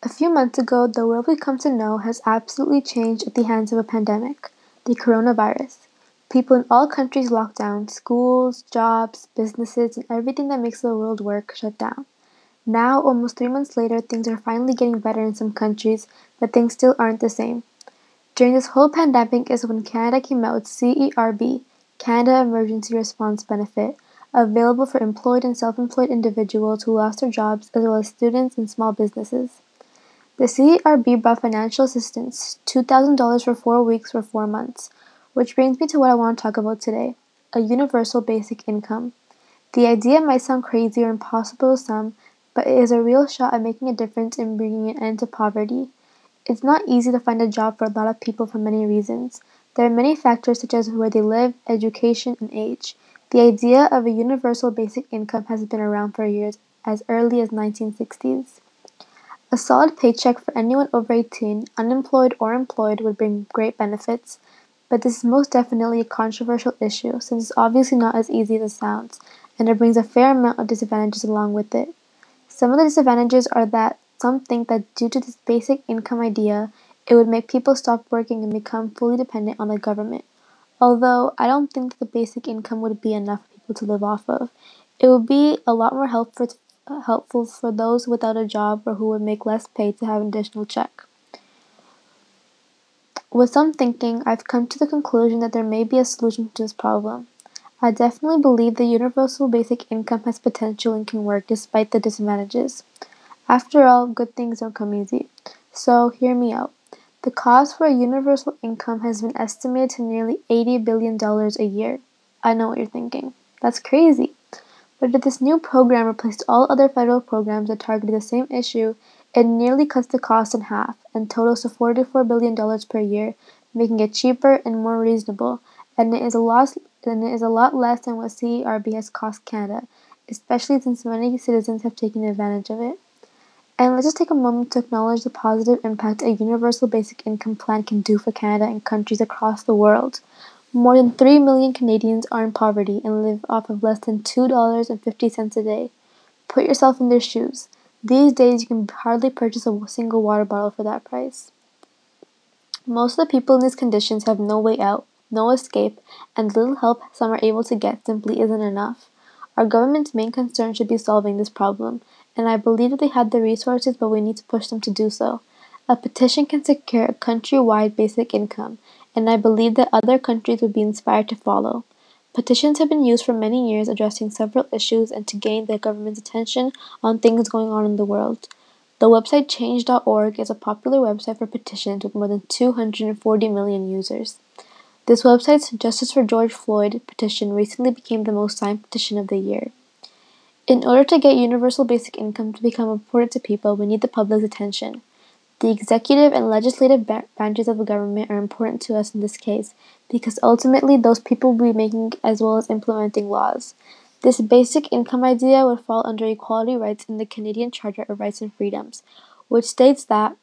A few months ago, the world we've come to know has absolutely changed at the hands of a pandemic, the coronavirus. People in all countries locked down, schools, jobs, businesses, and everything that makes the world work shut down. Now, almost three months later, things are finally getting better in some countries, but things still aren't the same. During this whole pandemic is when Canada came out with CERB, Canada Emergency Response Benefit, available for employed and self-employed individuals who lost their jobs as well as students and small businesses. The CERB brought financial assistance, $2,000 for four weeks for four months, which brings me to what I want to talk about today, a universal basic income. The idea might sound crazy or impossible to some, but it is a real shot at making a difference in bringing an end to poverty. It's not easy to find a job for a lot of people for many reasons. There are many factors such as where they live, education, and age. The idea of a universal basic income has been around for years, as early as 1960s. A solid paycheck for anyone over 18, unemployed or employed, would bring great benefits, but this is most definitely a controversial issue since it's obviously not as easy as it sounds, and it brings a fair amount of disadvantages along with it. Some of the disadvantages are that some think that due to this basic income idea, it would make people stop working and become fully dependent on the government. Although I don't think the basic income would be enough for people to live off of. It would be a lot more helpful helpful for those without a job or who would make less pay to have an additional check. With some thinking, I've come to the conclusion that there may be a solution to this problem. I definitely believe the universal basic income has potential and can work despite the disadvantages. After all, good things don't come easy. So, hear me out. The cost for a universal income has been estimated to nearly $80 billion a year. I know what you're thinking. That's crazy. But this new program replaced all other federal programs that targeted the same issue, it nearly cuts the cost in half and totals to $44 billion per year, making it cheaper and more reasonable, and it is a lot then it is a lot less than what CERB has cost Canada, especially since many citizens have taken advantage of it. And let's just take a moment to acknowledge the positive impact a universal basic income plan can do for Canada and countries across the world. More than 3 million Canadians are in poverty and live off of less than $2.50 a day. Put yourself in their shoes. These days, you can hardly purchase a single water bottle for that price. Most of the people in these conditions have no way out no escape, and little help some are able to get simply isn't enough. Our government's main concern should be solving this problem, and I believe that they have the resources, but we need to push them to do so. A petition can secure a country-wide basic income, and I believe that other countries would be inspired to follow. Petitions have been used for many years addressing several issues and to gain the government's attention on things going on in the world. The website change.org is a popular website for petitions with more than 240 million users. This website's Justice for George Floyd petition recently became the most signed petition of the year. In order to get universal basic income to become important to people, we need the public's attention. The executive and legislative branches of the government are important to us in this case because ultimately those people will be making as well as implementing laws. This basic income idea would fall under equality rights in the Canadian Charter of Rights and Freedoms, which states that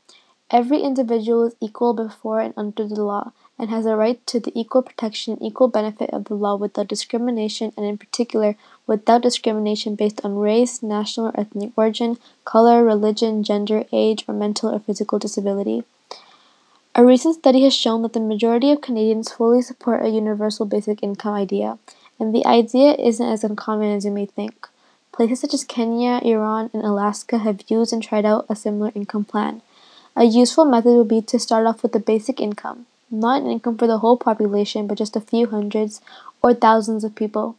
every individual is equal before and under the law and has a right to the equal protection and equal benefit of the law without discrimination and in particular without discrimination based on race, national or ethnic origin, color, religion, gender, age, or mental or physical disability. A recent study has shown that the majority of Canadians fully support a universal basic income idea, and the idea isn't as uncommon as you may think. Places such as Kenya, Iran, and Alaska have used and tried out a similar income plan. A useful method would be to start off with a basic income not an income for the whole population, but just a few hundreds or thousands of people.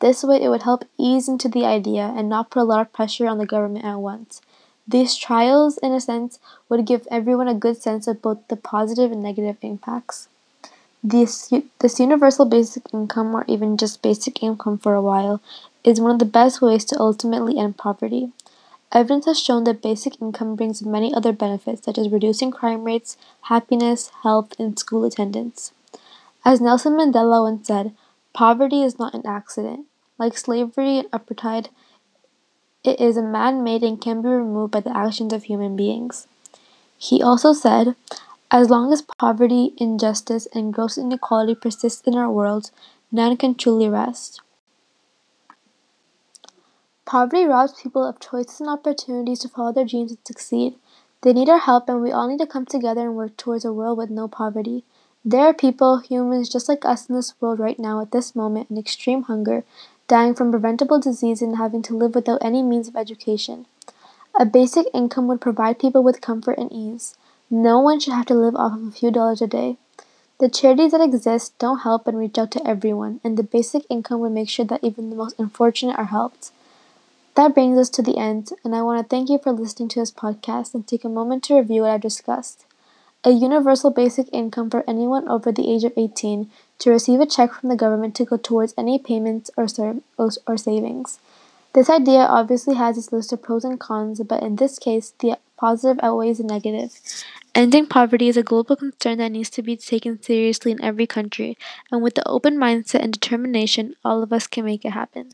This way, it would help ease into the idea and not put a lot of pressure on the government at once. These trials, in a sense, would give everyone a good sense of both the positive and negative impacts. This, this universal basic income, or even just basic income for a while, is one of the best ways to ultimately end poverty. Evidence has shown that basic income brings many other benefits such as reducing crime rates, happiness, health, and school attendance. As Nelson Mandela once said, poverty is not an accident. Like slavery and apartheid, it is a man made and can be removed by the actions of human beings. He also said, as long as poverty, injustice, and gross inequality persist in our world, none can truly rest. Poverty robs people of choices and opportunities to follow their dreams and succeed. They need our help, and we all need to come together and work towards a world with no poverty. There are people, humans just like us in this world right now at this moment in extreme hunger, dying from preventable disease and having to live without any means of education. A basic income would provide people with comfort and ease. No one should have to live off of a few dollars a day. The charities that exist don't help and reach out to everyone, and the basic income would make sure that even the most unfortunate are helped. That brings us to the end, and I want to thank you for listening to this podcast and take a moment to review what I've discussed. A universal basic income for anyone over the age of 18 to receive a check from the government to go towards any payments or, or savings. This idea obviously has its list of pros and cons, but in this case, the positive outweighs the negative. Ending poverty is a global concern that needs to be taken seriously in every country, and with the open mindset and determination, all of us can make it happen.